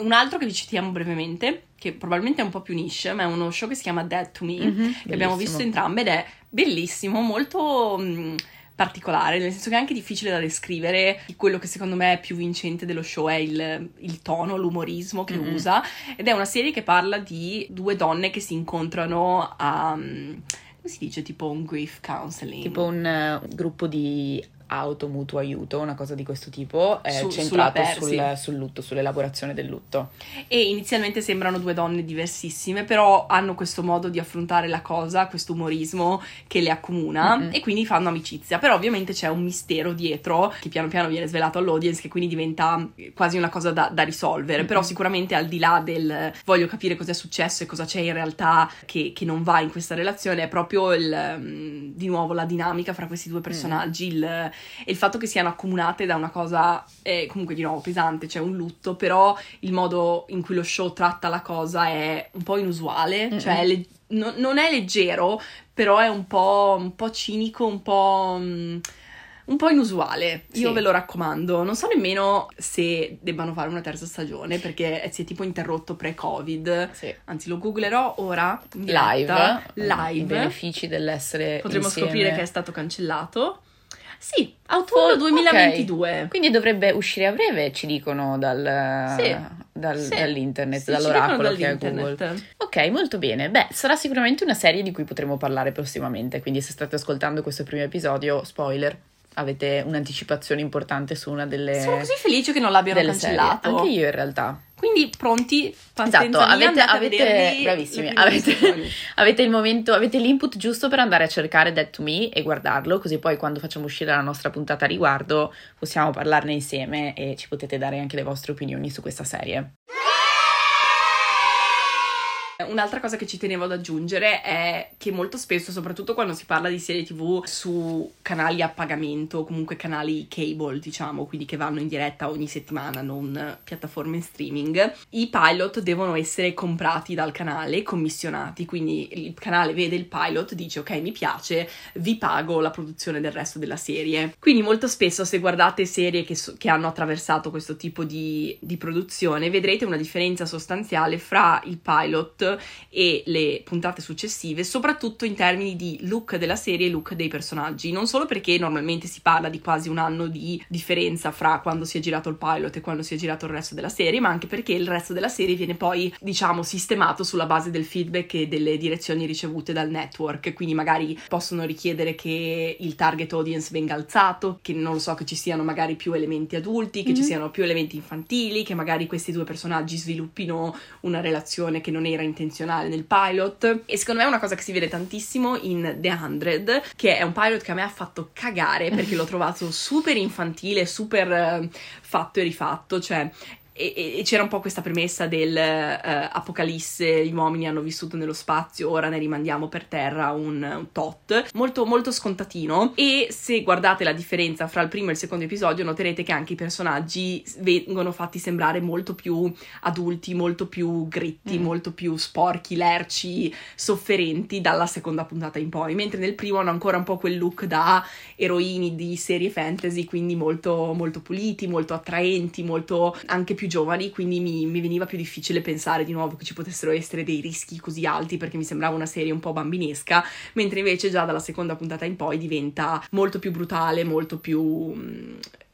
Un altro che vi citiamo brevemente, che probabilmente è un po' più niche, ma è uno show che si chiama Dead to Me, mm-hmm, che abbiamo visto entrambe ed è bellissimo, molto mh, mm, particolare, nel senso che è anche difficile da descrivere. Quello che secondo me è più vincente dello show è il, il tono, l'umorismo che mm-hmm. usa, ed è una serie che parla di due donne che si incontrano a... come si dice? Tipo un grief counseling. Tipo un uh, gruppo di auto, mutuo aiuto, una cosa di questo tipo, è Su, centrato sul, sul, lutto, sull'elaborazione del lutto. E inizialmente sembrano due donne diversissime, però hanno questo modo di affrontare la cosa, questo umorismo che le accomuna mm-hmm. e quindi fanno amicizia. Però ovviamente c'è un mistero dietro che piano piano viene svelato all'audience che quindi diventa quasi una cosa da, da risolvere. Mm-hmm. Però sicuramente al di là del voglio capire cosa è successo e cosa c'è in realtà che, che non va in questa relazione, è proprio il, mm, di nuovo la dinamica fra questi due personaggi, mm. il e il fatto che siano accomunate da una cosa eh, comunque di nuovo pesante, cioè un lutto, però il modo in cui lo show tratta la cosa è un po' inusuale, mm-hmm. cioè le- no- non è leggero, però è un po', un po cinico, un po'... Mh, mm, un po' inusuale. Io sì. ve lo raccomando. Non so nemmeno se debbano fare una terza stagione perché si è tipo interrotto pre-Covid. Sì. Anzi, lo googlerò ora. Live. Live. I benefici dell'essere. Potremmo insieme. scoprire che è stato cancellato. Sì, autunno 2022. Okay. Quindi dovrebbe uscire a breve, ci dicono dal, sì. Dal, sì. dall'internet, sì, dall'oracolo che è Google. Ok, molto bene. Beh, sarà sicuramente una serie di cui potremo parlare prossimamente, quindi se state ascoltando questo primo episodio, spoiler, avete un'anticipazione importante su una delle. Sono così felice che non l'abbiano cancellato. Serie. Anche io, in realtà. Quindi pronti? Esatto, avete, avete bravissimi, avete, avete, il momento, avete l'input giusto per andare a cercare Dead to Me e guardarlo, così poi quando facciamo uscire la nostra puntata a riguardo possiamo parlarne insieme e ci potete dare anche le vostre opinioni su questa serie. Un'altra cosa che ci tenevo ad aggiungere è che molto spesso, soprattutto quando si parla di serie TV su canali a pagamento, comunque canali cable, diciamo, quindi che vanno in diretta ogni settimana, non piattaforme in streaming, i pilot devono essere comprati dal canale, commissionati, quindi il canale vede il pilot, dice ok mi piace, vi pago la produzione del resto della serie. Quindi molto spesso se guardate serie che, so- che hanno attraversato questo tipo di, di produzione, vedrete una differenza sostanziale fra il pilot e le puntate successive, soprattutto in termini di look della serie e look dei personaggi. Non solo perché normalmente si parla di quasi un anno di differenza fra quando si è girato il pilot e quando si è girato il resto della serie, ma anche perché il resto della serie viene poi, diciamo, sistemato sulla base del feedback e delle direzioni ricevute dal network. Quindi magari possono richiedere che il target audience venga alzato, che non lo so, che ci siano magari più elementi adulti, che mm-hmm. ci siano più elementi infantili, che magari questi due personaggi sviluppino una relazione che non era intenzionale intenzionale nel pilot e secondo me è una cosa che si vede tantissimo in The Hundred che è un pilot che a me ha fatto cagare perché l'ho trovato super infantile, super uh, fatto e rifatto, cioè e, e, c'era un po' questa premessa del uh, apocalisse, gli uomini hanno vissuto nello spazio, ora ne rimandiamo per terra un, un, tot, molto molto scontatino. E se guardate la differenza fra il primo e il secondo episodio noterete che anche i personaggi vengono fatti sembrare molto più adulti, molto più gritti, mm. molto più sporchi, lerci, sofferenti dalla seconda puntata in poi, mentre nel primo hanno ancora un po' quel look da eroini di serie fantasy, quindi molto molto puliti, molto attraenti, molto anche più più giovani, quindi mi, mi, veniva più difficile pensare di nuovo che ci potessero essere dei rischi così alti perché mi sembrava una serie un po' bambinesca, mentre invece già dalla seconda puntata in poi diventa molto più brutale, molto più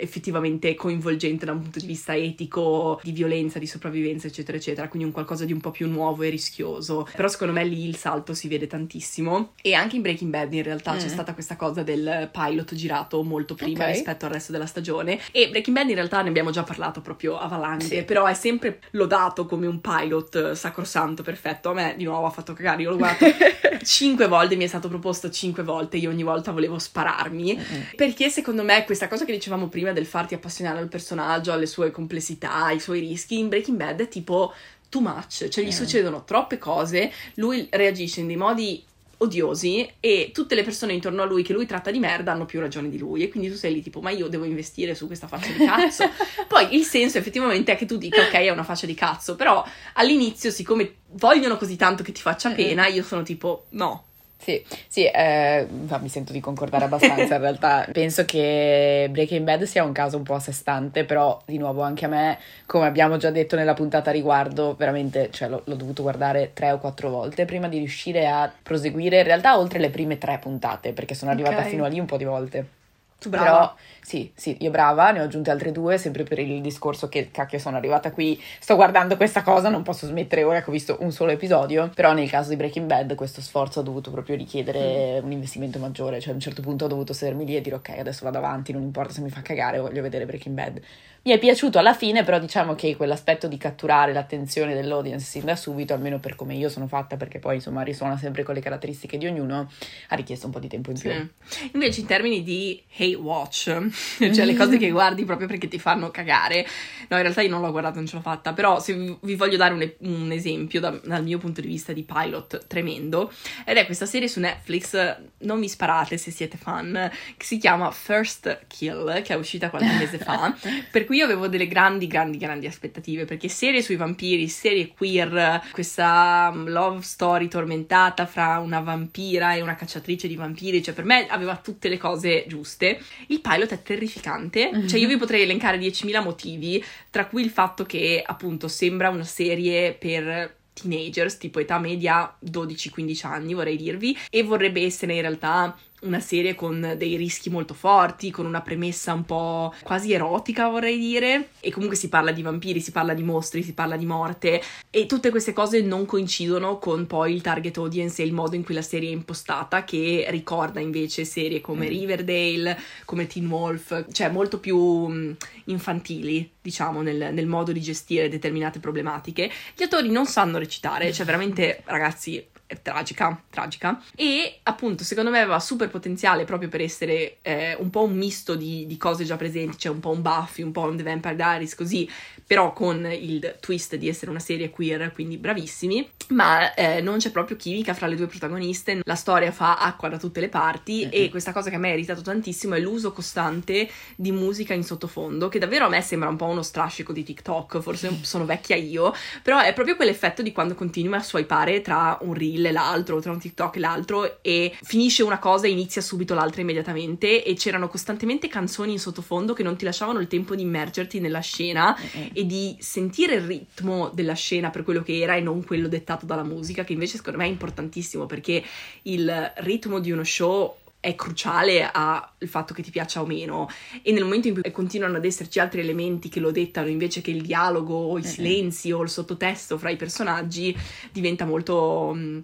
effettivamente coinvolgente da un punto di vista etico, di violenza, di sopravvivenza, eccetera, eccetera, quindi un qualcosa di un po' più nuovo e rischioso. Però secondo me lì il salto si vede tantissimo e anche in Breaking Bad in realtà mm. c'è stata questa cosa del pilot girato molto prima okay. rispetto al resto della stagione e Breaking Bad in realtà ne abbiamo già parlato proprio a valanghe, sì. però è sempre lodato come un pilot sacrosanto, perfetto. A me di nuovo ha fatto cagare, io l'ho guardato cinque volte, mi è stato proposto cinque volte, io ogni volta volevo spararmi, mm-hmm. perché secondo me questa cosa che dicevamo prima prima del farti appassionare al personaggio, alle sue complessità, ai suoi rischi, in Breaking Bad è tipo too much, cioè gli mm. succedono troppe cose, lui reagisce in dei modi odiosi e tutte le persone intorno a lui che lui tratta di merda hanno più ragione di lui e quindi tu sei lì tipo ma io devo investire su questa faccia di cazzo poi il senso effettivamente è che tu dica ok è una faccia di cazzo però all'inizio siccome vogliono così tanto che ti faccia pena io sono tipo no sì, sì eh, mi sento di concordare abbastanza in realtà. Penso che Breaking Bad sia un caso un po' a sé stante, però di nuovo anche a me, come abbiamo già detto nella puntata a riguardo, veramente cioè, l'ho, l'ho, dovuto guardare tre o quattro volte prima di riuscire a proseguire, in realtà oltre le prime tre puntate, perché sono arrivata okay. fino a lì un po' di volte. Tu brava. Però sì, sì, io brava, ne ho aggiunte altre due, sempre per il discorso che cacchio sono arrivata qui, sto guardando questa cosa, non posso smettere ora che ho visto un solo episodio, però nel caso di Breaking Bad questo sforzo ha dovuto proprio richiedere mm. un investimento maggiore, cioè a un certo punto ho dovuto sedermi lì e dire ok, adesso vado avanti, non importa se mi fa cagare, voglio vedere Breaking Bad. Mi è piaciuto alla fine, però diciamo che quell'aspetto di catturare l'attenzione dell'audience sin da subito, almeno per come io sono fatta, perché poi insomma risuona sempre con le caratteristiche di ognuno, ha richiesto un po' di tempo in più. Sì. Invece in termini di watch, cioè le cose che guardi proprio perché ti fanno cagare. No, in realtà io non l'ho guardata, non ce l'ho fatta, però se vi voglio dare un, un esempio da, dal mio punto di vista di pilot tremendo, ed è questa serie su Netflix, non mi sparate se siete fan, che si chiama First Kill, che è uscita qualche mese fa, per cui io avevo delle grandi, grandi, grandi aspettative, perché serie sui vampiri, serie queer, questa um, love story tormentata fra una vampira e una cacciatrice di vampiri, cioè per me aveva tutte le cose giuste. Il pilot è terrificante, mm-hmm. cioè io vi potrei elencare 10.000 motivi, tra cui il fatto che appunto sembra una serie per teenagers, tipo età media 12-15 anni vorrei dirvi, e vorrebbe essere in realtà una serie con dei rischi molto forti, con una premessa un po' quasi erotica, vorrei dire. E comunque si parla di vampiri, si parla di mostri, si parla di morte. E tutte queste cose non coincidono con poi il target audience e il modo in cui la serie è impostata, che ricorda invece serie come mm. Riverdale, come Teen Wolf, cioè molto più mm, infantili, diciamo, nel, nel modo di gestire determinate problematiche. Gli attori non sanno recitare, cioè veramente, ragazzi, tragica, tragica. E appunto, secondo me aveva super potenziale proprio per essere eh, un po' un misto di, di, cose già presenti, cioè un po' un Buffy, un po' un The Vampire Diaries, così, però con il twist di essere una serie queer, quindi bravissimi. Ma eh, non c'è proprio chimica fra le due protagoniste, la storia fa acqua da tutte le parti mm-hmm. e questa cosa che a me ha irritato tantissimo è l'uso costante di musica in sottofondo, che davvero a me sembra un po' uno strascico di TikTok, forse sono vecchia io, però è proprio quell'effetto di quando continui a swipare tra un reel e l'altro, tra un TikTok e l'altro e finisce una cosa e inizia subito l'altra immediatamente e c'erano costantemente canzoni in sottofondo che non ti lasciavano il tempo di immergerti nella scena mm-hmm. E di sentire il ritmo della scena per quello che era e non quello dettato dalla musica, che invece secondo me è importantissimo perché il ritmo di uno show è cruciale al fatto che ti piaccia o meno. E nel momento in cui continuano ad esserci altri elementi che lo dettano invece che il dialogo o i silenzi o il sottotesto fra i personaggi diventa molto mm,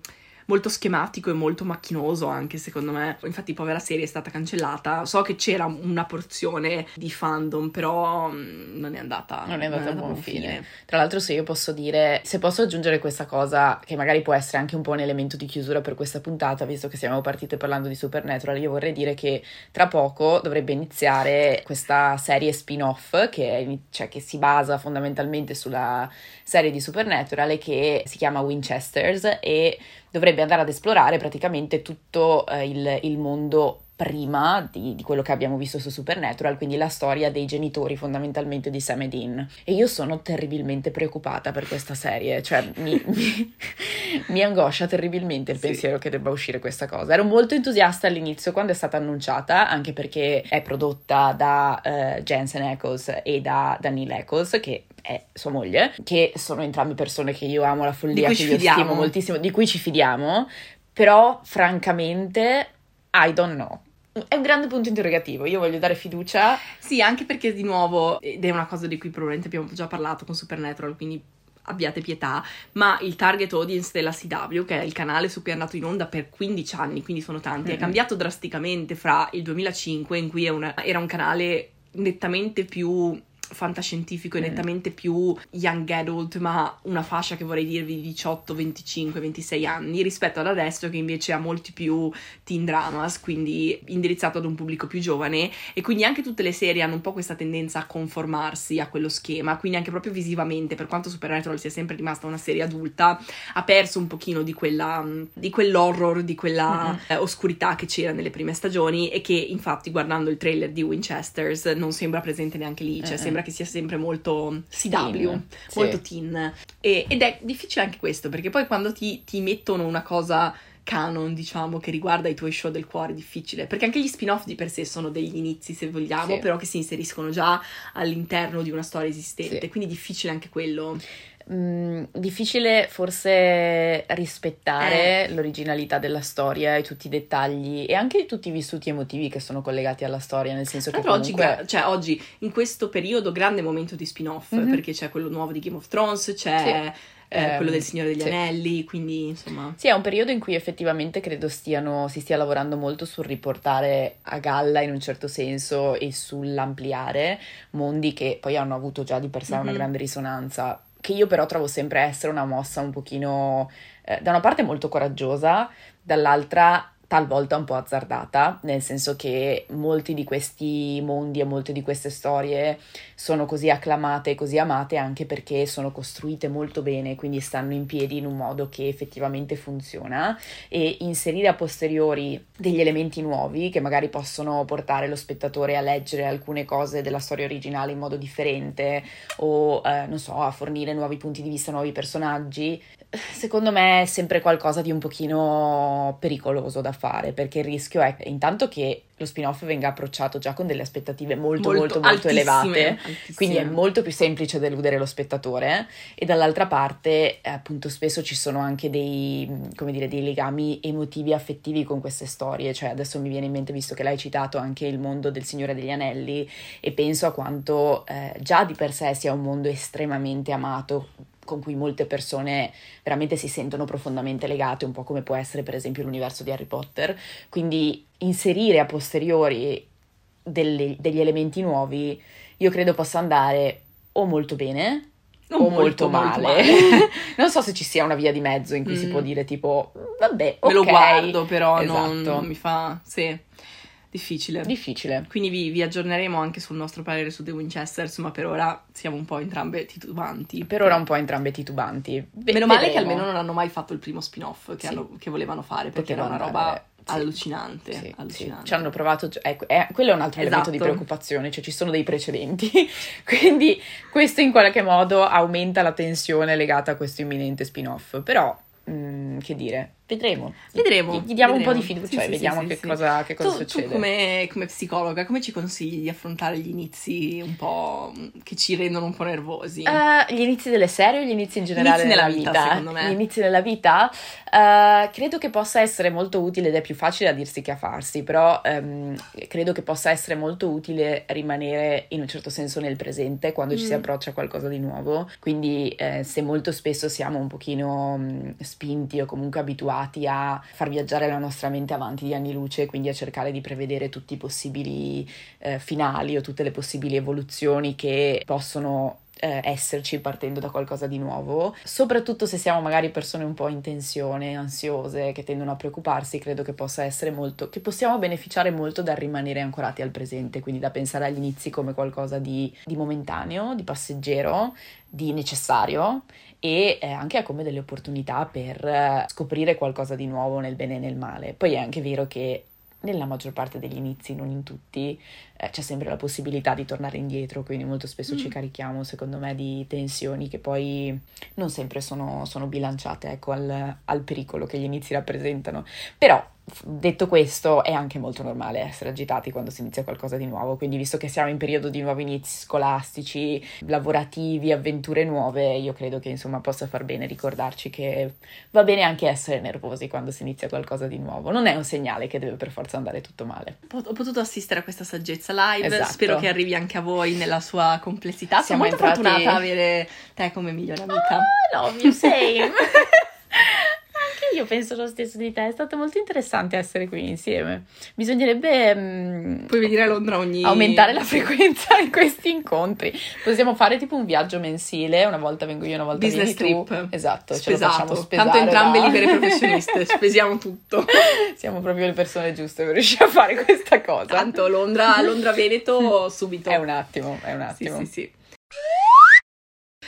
molto schematico e molto macchinoso anche secondo me. Infatti poi la serie è stata cancellata. So che c'era una porzione di fandom, però mm, non è andata, non è andata, non a buon fine. fine. Tra l'altro se io posso dire, se posso aggiungere questa cosa che magari può essere anche un po' un elemento di chiusura per questa puntata, visto che siamo partite parlando di Supernatural, io vorrei dire che tra poco dovrebbe iniziare questa serie spin-off che, è, cioè, che si basa fondamentalmente sulla serie di Supernatural e che si chiama Winchesters e dovrebbe andare ad esplorare praticamente tutto eh, il, il mondo prima di, di, quello che abbiamo visto su Supernatural, quindi la storia dei genitori fondamentalmente di Sam e Dean. E io sono terribilmente preoccupata per questa serie, cioè mi, mi, mi angoscia terribilmente il sì. pensiero che debba uscire questa cosa. Ero molto entusiasta all'inizio quando è stata annunciata, anche perché è prodotta da uh, Jensen Ackles e da Danielle Ackles, che è sua moglie, che sono entrambi persone che io amo la follia, che io stimo moltissimo, di cui ci fidiamo, però francamente I don't know. È un grande punto interrogativo, io voglio dare fiducia. Sì, anche perché di nuovo, ed è una cosa di cui probabilmente abbiamo già parlato con Supernatural, quindi abbiate pietà, ma il target audience della CW, che è il canale su cui è andato in onda per 15 anni, quindi sono tanti, mm-hmm. è cambiato drasticamente fra il 2005 in cui una, era un canale nettamente più fantascientifico e mm. nettamente più young adult, ma una fascia che vorrei dirvi di 18, 25, 26 anni, rispetto ad adesso che invece ha molti più teen dramas, quindi indirizzato ad un pubblico più giovane e quindi anche tutte le serie hanno un po' questa tendenza a conformarsi a quello schema, quindi anche proprio visivamente, per quanto Supernatural sia sempre rimasta una serie adulta, ha perso un pochino di quella di quell'horror, di quella mm-hmm. eh, oscurità che c'era nelle prime stagioni e che infatti guardando il trailer di Winchesters non sembra presente neanche lì, cioè mm-hmm. Sembra che sia sempre molto CW, teen, molto sì. teen. E, ed è difficile anche questo, perché poi quando ti, ti mettono una cosa canon, diciamo, che riguarda i tuoi show del cuore, è difficile, perché anche gli spin-off di per sé sono degli inizi, se vogliamo, sì. però che si inseriscono già all'interno di una storia esistente, sì. quindi è difficile anche quello. Mm, difficile forse rispettare eh. l'originalità della storia e tutti i dettagli e anche tutti i vissuti emotivi che sono collegati alla storia, nel senso che comunque... oggi, cioè, oggi in questo periodo grande momento di spin-off mm-hmm. perché c'è quello nuovo di Game of Thrones, c'è sì. Eh, quello del Signore degli sì. Anelli, quindi insomma... Sì, è un periodo in cui effettivamente credo stiano, si stia lavorando molto sul riportare a galla in un certo senso e sull'ampliare mondi che poi hanno avuto già di per sé mm-hmm. una grande risonanza che io però trovo sempre essere una mossa un pochino, eh, da una parte molto coraggiosa, dall'altra talvolta un po' azzardata, nel senso che molti di questi mondi e molte di queste storie sono così acclamate e così amate anche perché sono costruite molto bene, quindi stanno in piedi in un modo che effettivamente funziona. E inserire a posteriori degli elementi nuovi che magari possono portare lo spettatore a leggere alcune cose della storia originale in modo differente o eh, non so, a fornire nuovi punti di vista, nuovi personaggi, secondo me è sempre qualcosa di un pochino pericoloso da fare, perché il rischio è intanto che lo spin-off venga approcciato già con delle aspettative molto molto molto, molto elevate, altissime. quindi è molto più semplice deludere lo spettatore e dall'altra parte eh, appunto spesso ci sono anche dei, come dire, dei legami emotivi affettivi con queste storie, cioè adesso mi viene in mente visto che l'hai citato anche il mondo del Signore degli Anelli e penso a quanto eh, già di per sé sia un mondo estremamente amato con cui molte persone veramente si sentono profondamente legate, un po' come può essere per esempio l'universo di Harry Potter. Quindi inserire a posteriori delle, degli elementi nuovi, io credo possa andare o molto bene o molto, molto male. male. non so se ci sia una via di mezzo in cui mm. si può dire tipo, vabbè, ok. Me lo guardo però, esatto. non, non mi fa... Sì. Difficile. Difficile. Quindi vi, vi, aggiorneremo anche sul nostro parere su The Winchesters, ma per ora siamo un po' entrambe titubanti. Per ora un po' entrambe titubanti. Ve- Meno male che almeno non hanno mai fatto il primo spin-off che, sì. hanno, che volevano fare, perché era una roba sì. allucinante. Sì, allucinante. Ci hanno provato, ecco, è, quello è un altro esatto. elemento di preoccupazione, cioè ci sono dei precedenti, quindi questo in qualche modo aumenta la tensione legata a questo imminente spin-off. Però, mh, mm, che dire, Vedremo. Vedremo. Gli, diamo vedremo. un po' di fiducia sì, e vediamo sì, che, sì, cosa, che cosa tu, succede. Tu come, come, psicologa, come ci consigli di affrontare gli inizi un po' che ci rendono un po' nervosi? Uh, gli inizi delle serie o gli inizi in generale inizi nella vita, vita? Secondo me. Gli inizi nella vita? Uh, credo che possa essere molto utile ed è più facile da dirsi che a farsi, però um, credo che possa essere molto utile rimanere in un certo senso nel presente quando mm. ci si mm. approccia a qualcosa di nuovo. Quindi eh, se molto spesso siamo un pochino um, spinti o comunque abituati a far viaggiare la nostra mente avanti di anni luce, quindi a cercare di prevedere tutti i possibili eh, finali o tutte le possibili evoluzioni che possono eh, esserci partendo da qualcosa di nuovo, soprattutto se siamo magari persone un po' in tensione, ansiose, che tendono a preoccuparsi, credo che possa essere molto, che possiamo beneficiare molto dal rimanere ancorati al presente, quindi da pensare agli inizi come qualcosa di, di momentaneo, di passeggero, di necessario e eh, anche come delle opportunità per eh, scoprire qualcosa di nuovo nel bene e nel male. Poi è anche vero che nella maggior parte degli inizi, non in tutti, eh, c'è sempre la possibilità di tornare indietro, quindi molto spesso mm. ci carichiamo, secondo me, di tensioni che poi non sempre sono, sono bilanciate ecco, al, al pericolo che gli inizi rappresentano. Però Detto questo, è anche molto normale essere agitati quando si inizia qualcosa di nuovo, quindi visto che siamo in periodo di nuovi inizi scolastici, lavorativi, avventure nuove, io credo che insomma possa far bene ricordarci che va bene anche essere nervosi quando si inizia qualcosa di nuovo, non è un segnale che deve per forza andare tutto male. Ho potuto assistere a questa saggezza live, esatto. spero che arrivi anche a voi nella sua complessità, siamo molto entrati... fortunata ad avere te come migliore amica. Oh, love you, same! io penso lo stesso di te, è stato molto interessante essere qui insieme. Bisognerebbe... Mh, Puoi venire a Londra ogni... Aumentare la frequenza in questi incontri. Possiamo fare tipo un viaggio mensile, una volta vengo io, una volta Business vieni trip. tu. Esatto, Spesato. ce lo facciamo spesare. Tanto entrambe da... libere professioniste, spesiamo tutto. Siamo proprio le persone giuste per riuscire a fare questa cosa. Tanto Londra, Londra-Veneto subito. È un attimo, è un attimo. Sì, sì, sì.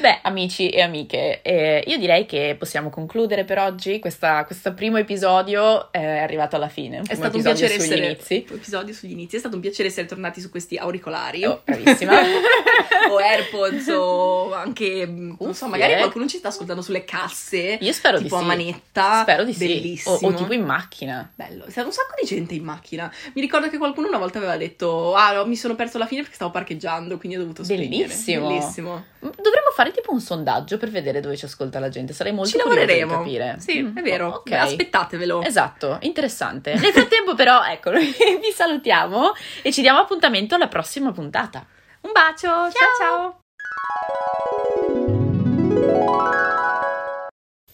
Beh, amici e amiche, eh, io direi che possiamo concludere per oggi. Questa, questo primo episodio è arrivato alla fine. È stato un piacere essere inizi. episodio sugli inizi. È stato un piacere essere tornati su questi auricolari. Oh, bravissima. o AirPods o anche Cuffie. non so, magari qualcuno ci sta ascoltando sulle casse. Io spero tipo di sì. a manetta. Spero di Bellissimo. sì. O, o, tipo in macchina. Bello. C'è un sacco di gente in macchina. Mi ricordo che qualcuno una volta aveva detto "Ah, mi sono perso la fine perché stavo parcheggiando, quindi ho dovuto spegnere". Bellissimo. Bellissimo. Dovremmo fare tipo un sondaggio per vedere dove ci ascolta la gente. Sarei molto ci lavoreremo. di capire. Sì, mm. è vero. Oh, okay. Aspettatevelo. Esatto, interessante. Nel frattempo, però, ecco, vi salutiamo e ci diamo appuntamento alla prossima puntata. Un bacio, ciao ciao. ciao.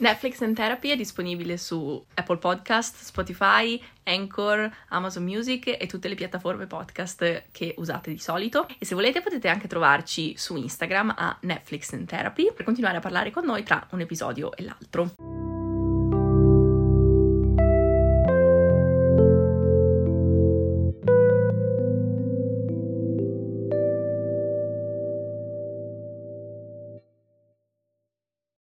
Netflix and Therapy è disponibile su Apple Podcast, Spotify, Anchor, Amazon Music e tutte le piattaforme podcast che usate di solito. E se volete potete anche trovarci su Instagram a Netflix and Therapy per continuare a parlare con noi tra un episodio e l'altro.